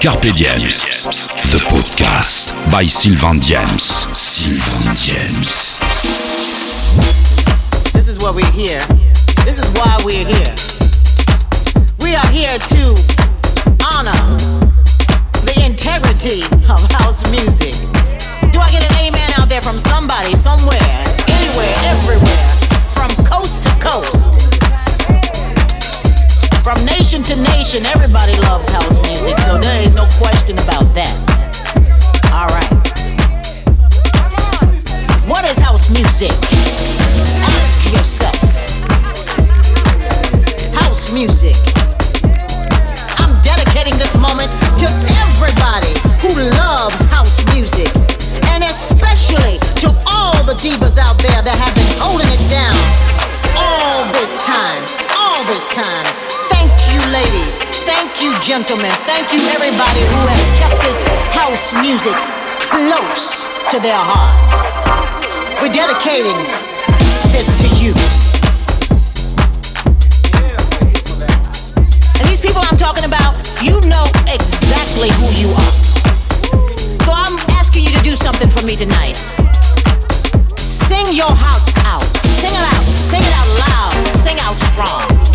Carpe Diems, the podcast by Sylvain Diems. Sylvain Diems. This is what we're here. This is why we're here. We are here to honor the integrity of house music. Do I get an amen out there from somebody, somewhere, anywhere, everywhere, from coast to coast? From nation to nation, everybody loves house music, so there ain't no question about that. Alright. What is house music? Ask yourself. House music. I'm dedicating this moment to everybody who loves house music, and especially to all the divas out there that have been holding it down all this time. All this time. Thank you, ladies. Thank you, gentlemen. Thank you, everybody who has kept this house music close to their hearts. We're dedicating this to you. And these people I'm talking about, you know exactly who you are. So I'm asking you to do something for me tonight. Sing your hearts out. Sing it out. Sing it out loud. Sing out strong.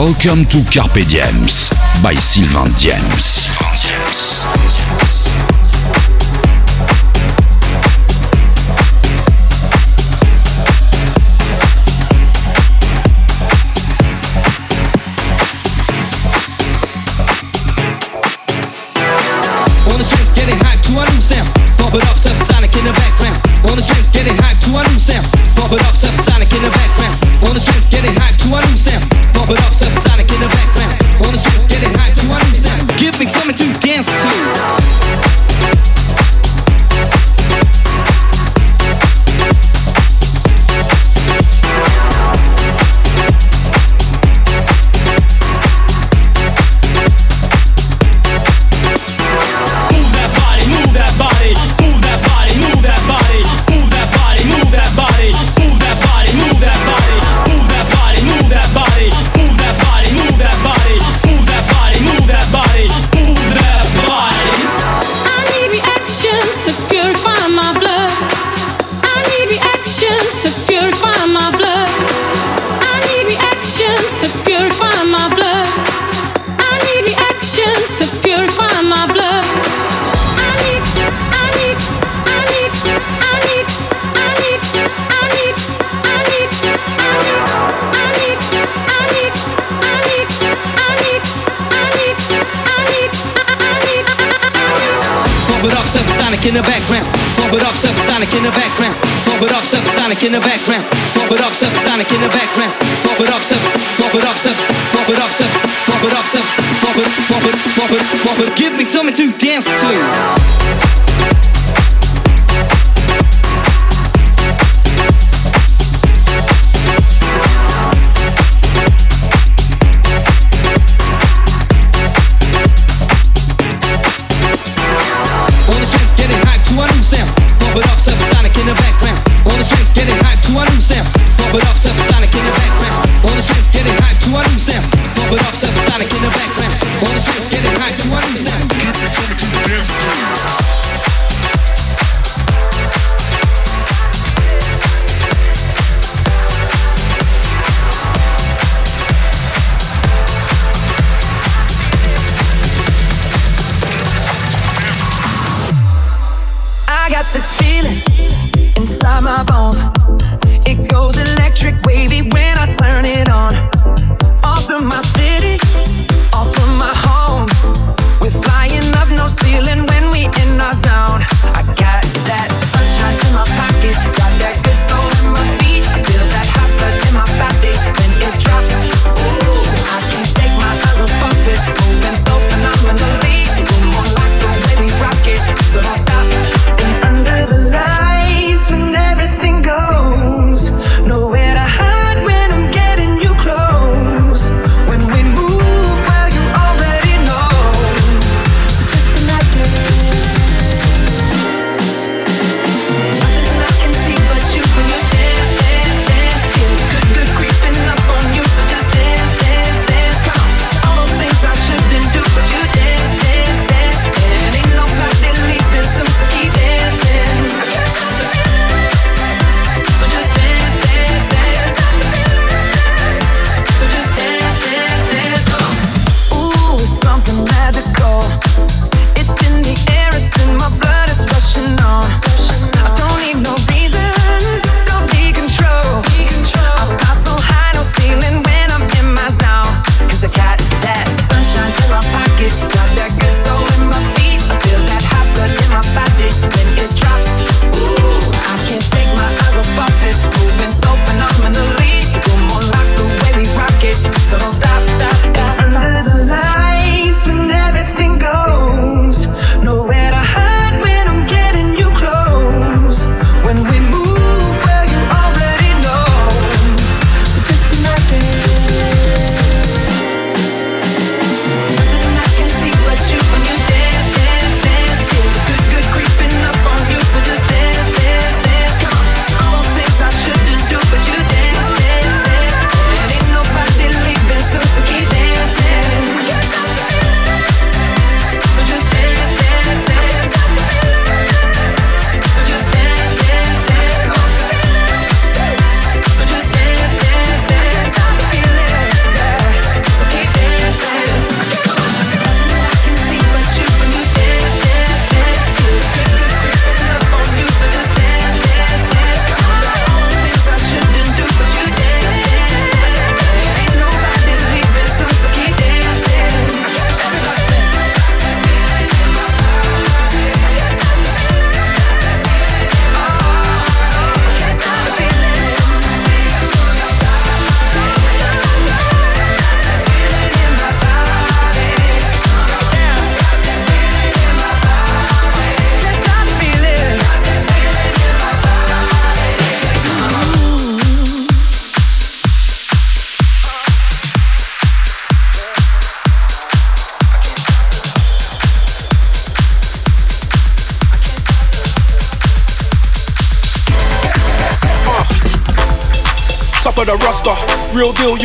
Welcome to Carpe Diems by Sylvain Diems. In the background. Pump it up, subsonic in the background. Pump it up, subsonic in the background. Pump it up, subsonic in the background. Pump it up, subs, pump it up, subs, pump it up, subs, pump it up, subs, pump it, pump it, pump it, pump it. Give me something to dance to.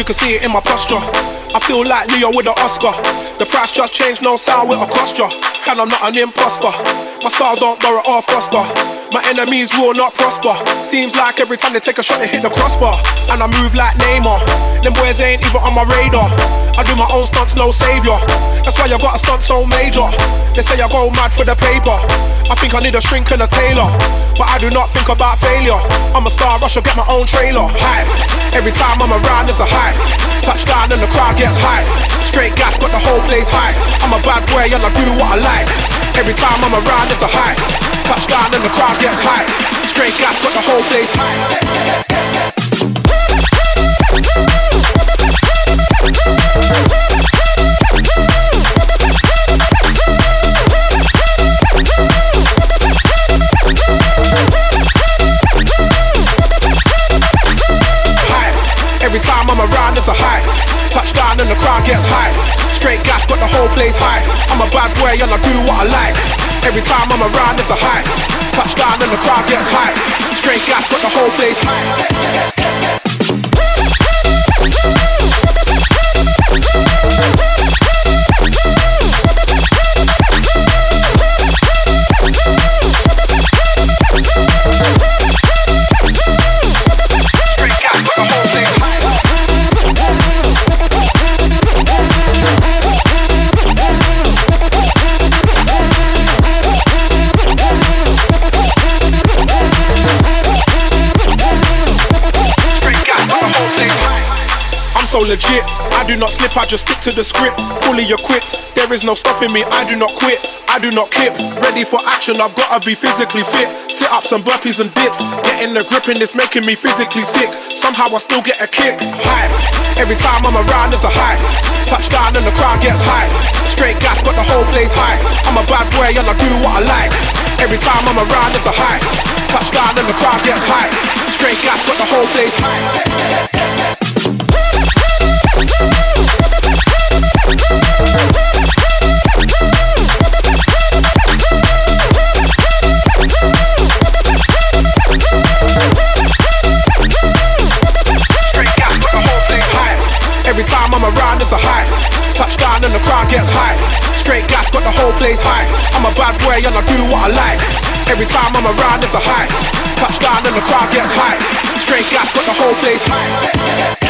You can see it in my posture. I feel like Leo with an Oscar. The price just changed, no sound with a cost ya. And I'm not an imposter. My style don't borrow or foster. My enemies will not prosper. Seems like every time they take a shot, they hit the crossbar. And I move like Neymar. Them boys ain't even on my radar. I do my own stunts, no savior. That's why I got a stunt so major. They say I go mad for the paper. I think I need a shrink and a tailor. But I do not think about failure. I'm a star, I should get my own trailer. Hype. Every time I'm around, it's a hype. Touchdown and the crowd gets hype. Straight gas, got the whole place hype. I'm a bad boy and I do what I like. Every time I'm around, it's a hype. Touchdown and the crowd gets hype. Straight gas, got the whole place hype. Every time I'm around, it's a hype. Touchdown and the crowd gets hype. Straight gas, got the whole place hype. I'm a bad boy and I do what I like. Every time I'm around, it's a hype. Touchdown and the crowd gets hype. Straight gas, got the whole place hype. Legit, I do not slip, I just stick to the script. Fully equipped, there is no stopping me, I do not quit. I do not kip, ready for action, I've gotta be physically fit. Sit ups and burpees and dips, getting the grip and it's making me physically sick. Somehow I still get a kick. Hype, every time I'm around, it's a hype. Touchdown and the crowd gets hype. Straight gas, got the whole place hype. I'm a bad boy and I do what I like. Every time I'm around, it's a hype. Touchdown and the crowd gets hype. Straight gas, got the whole place hype. Hype. I'm a bad boy and I do what I like. Every time I'm around, it's a hype. Touchdown and the crowd gets hype. Straight gas, got the whole place hype.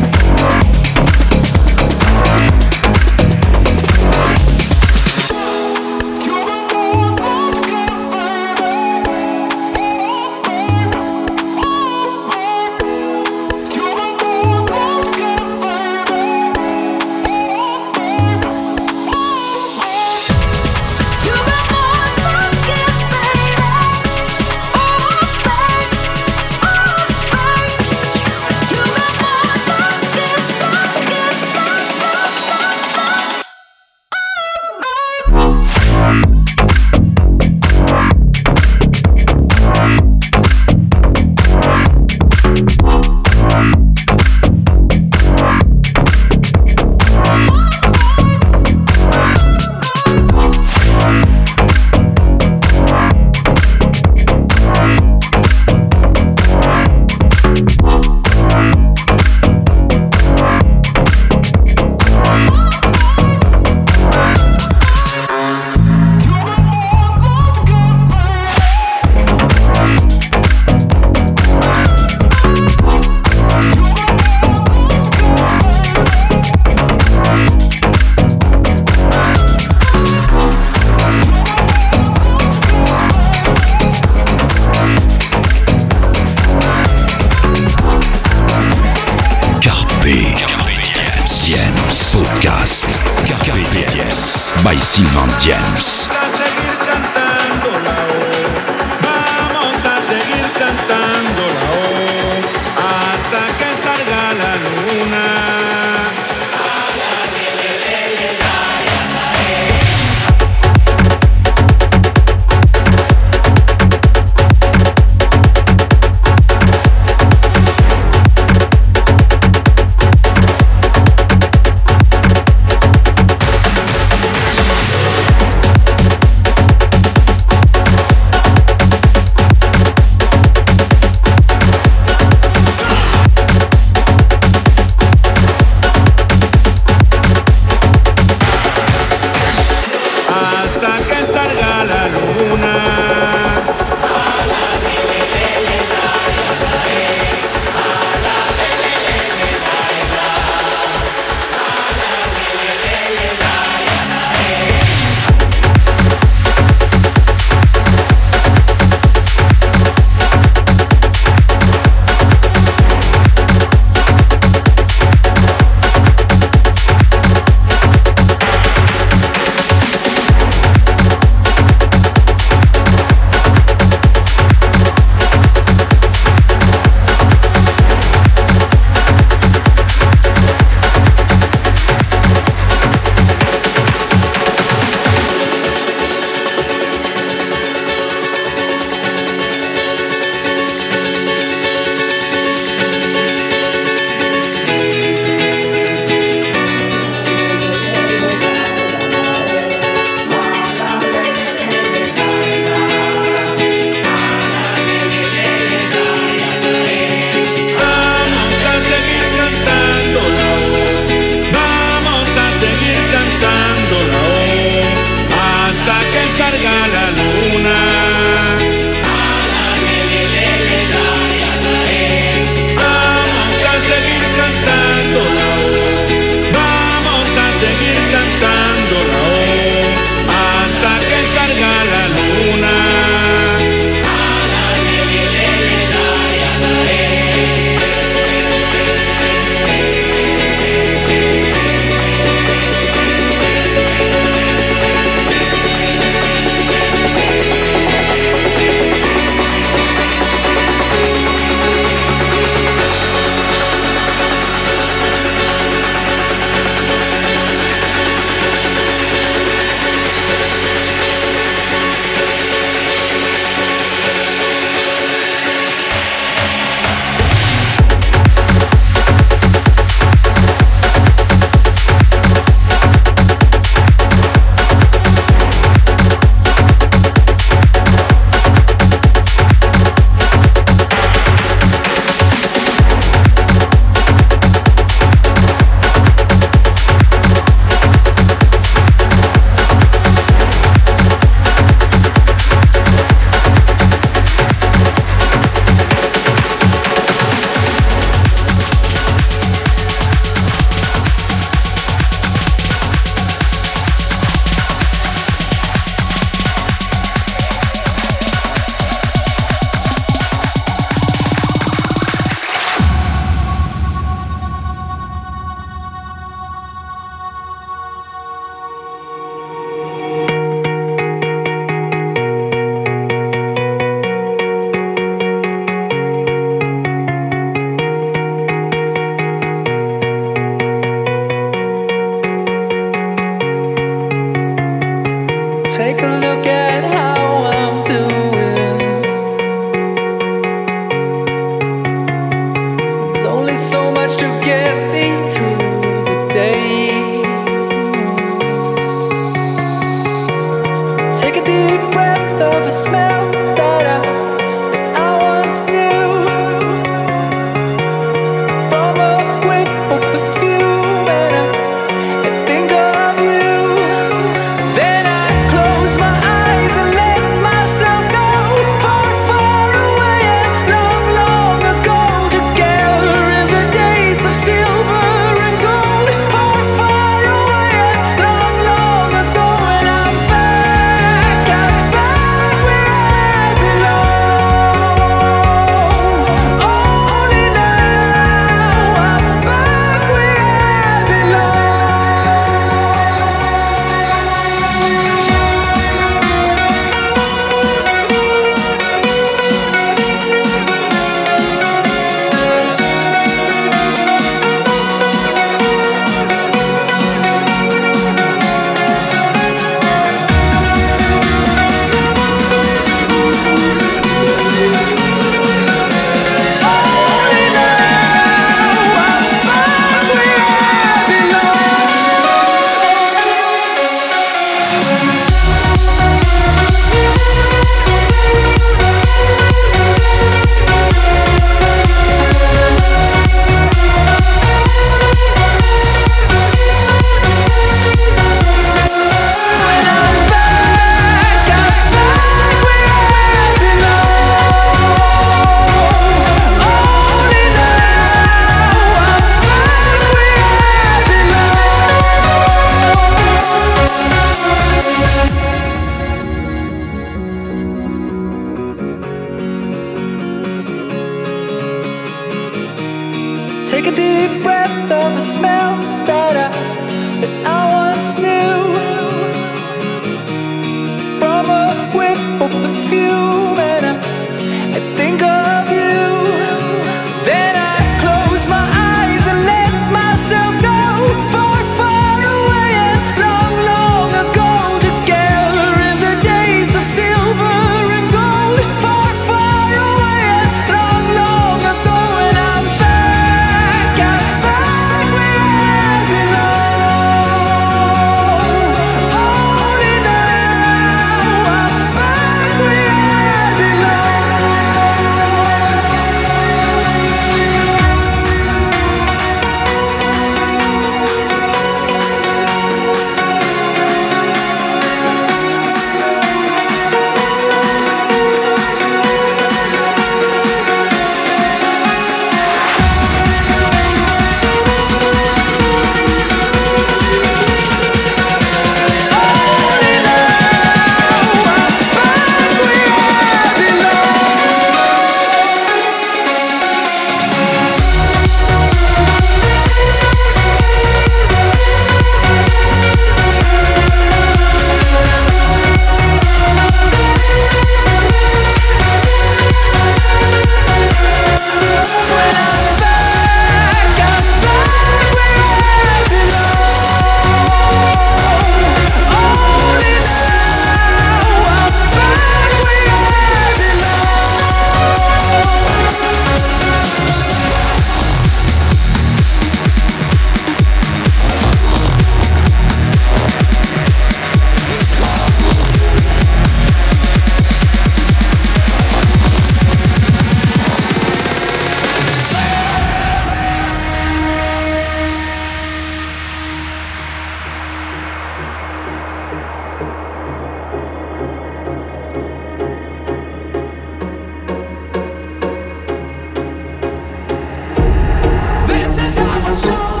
I was your.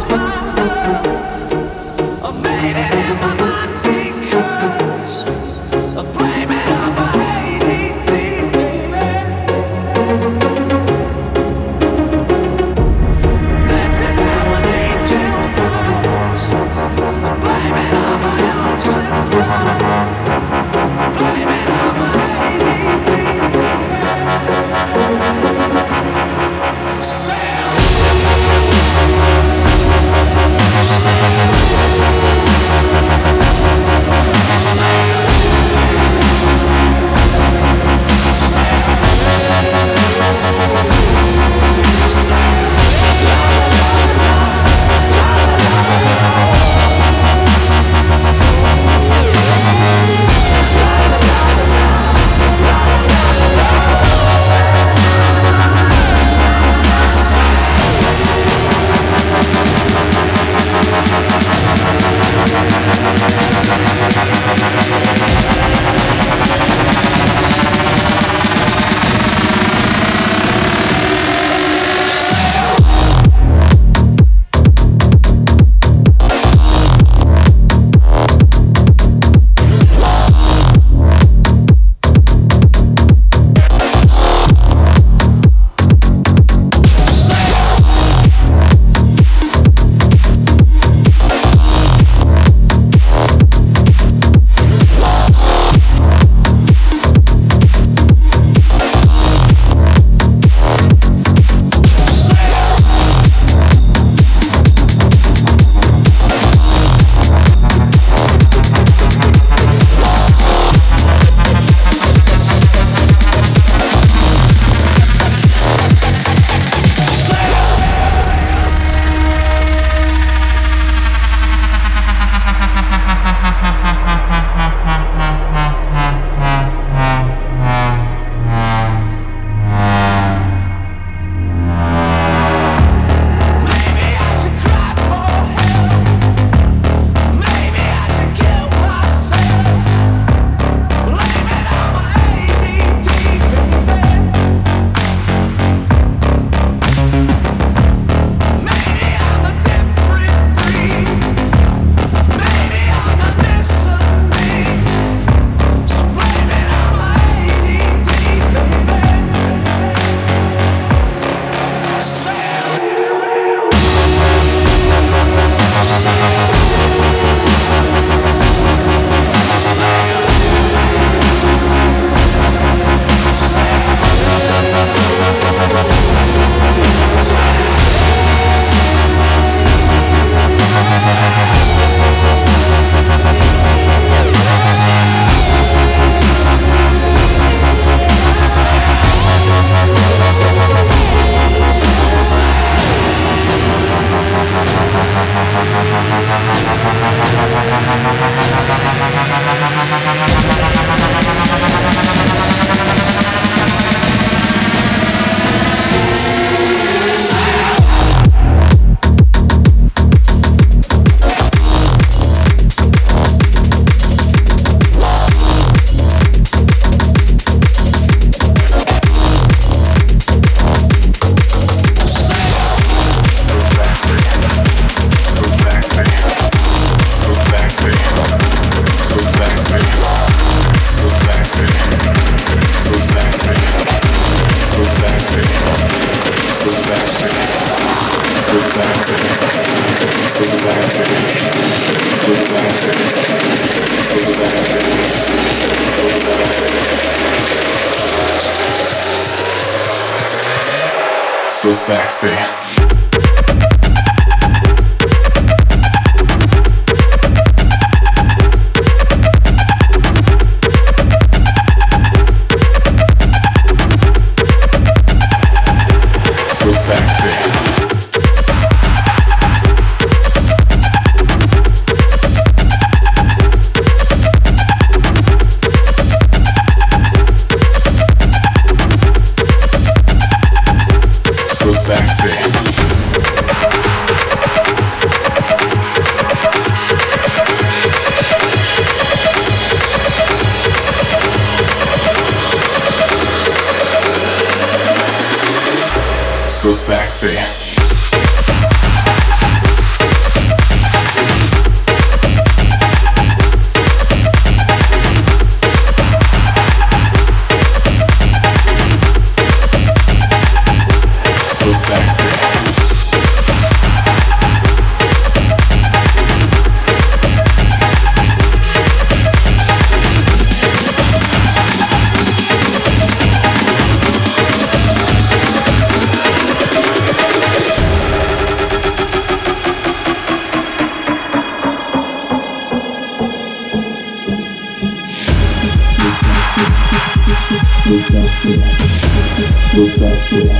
sexy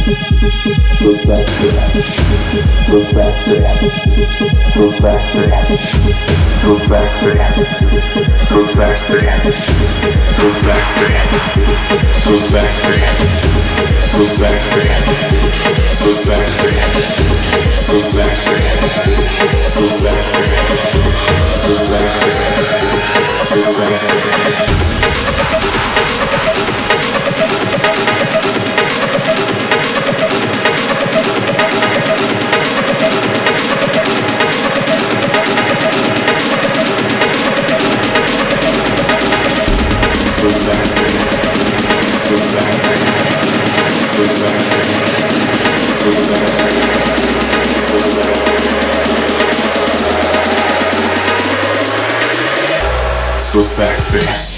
so sexy.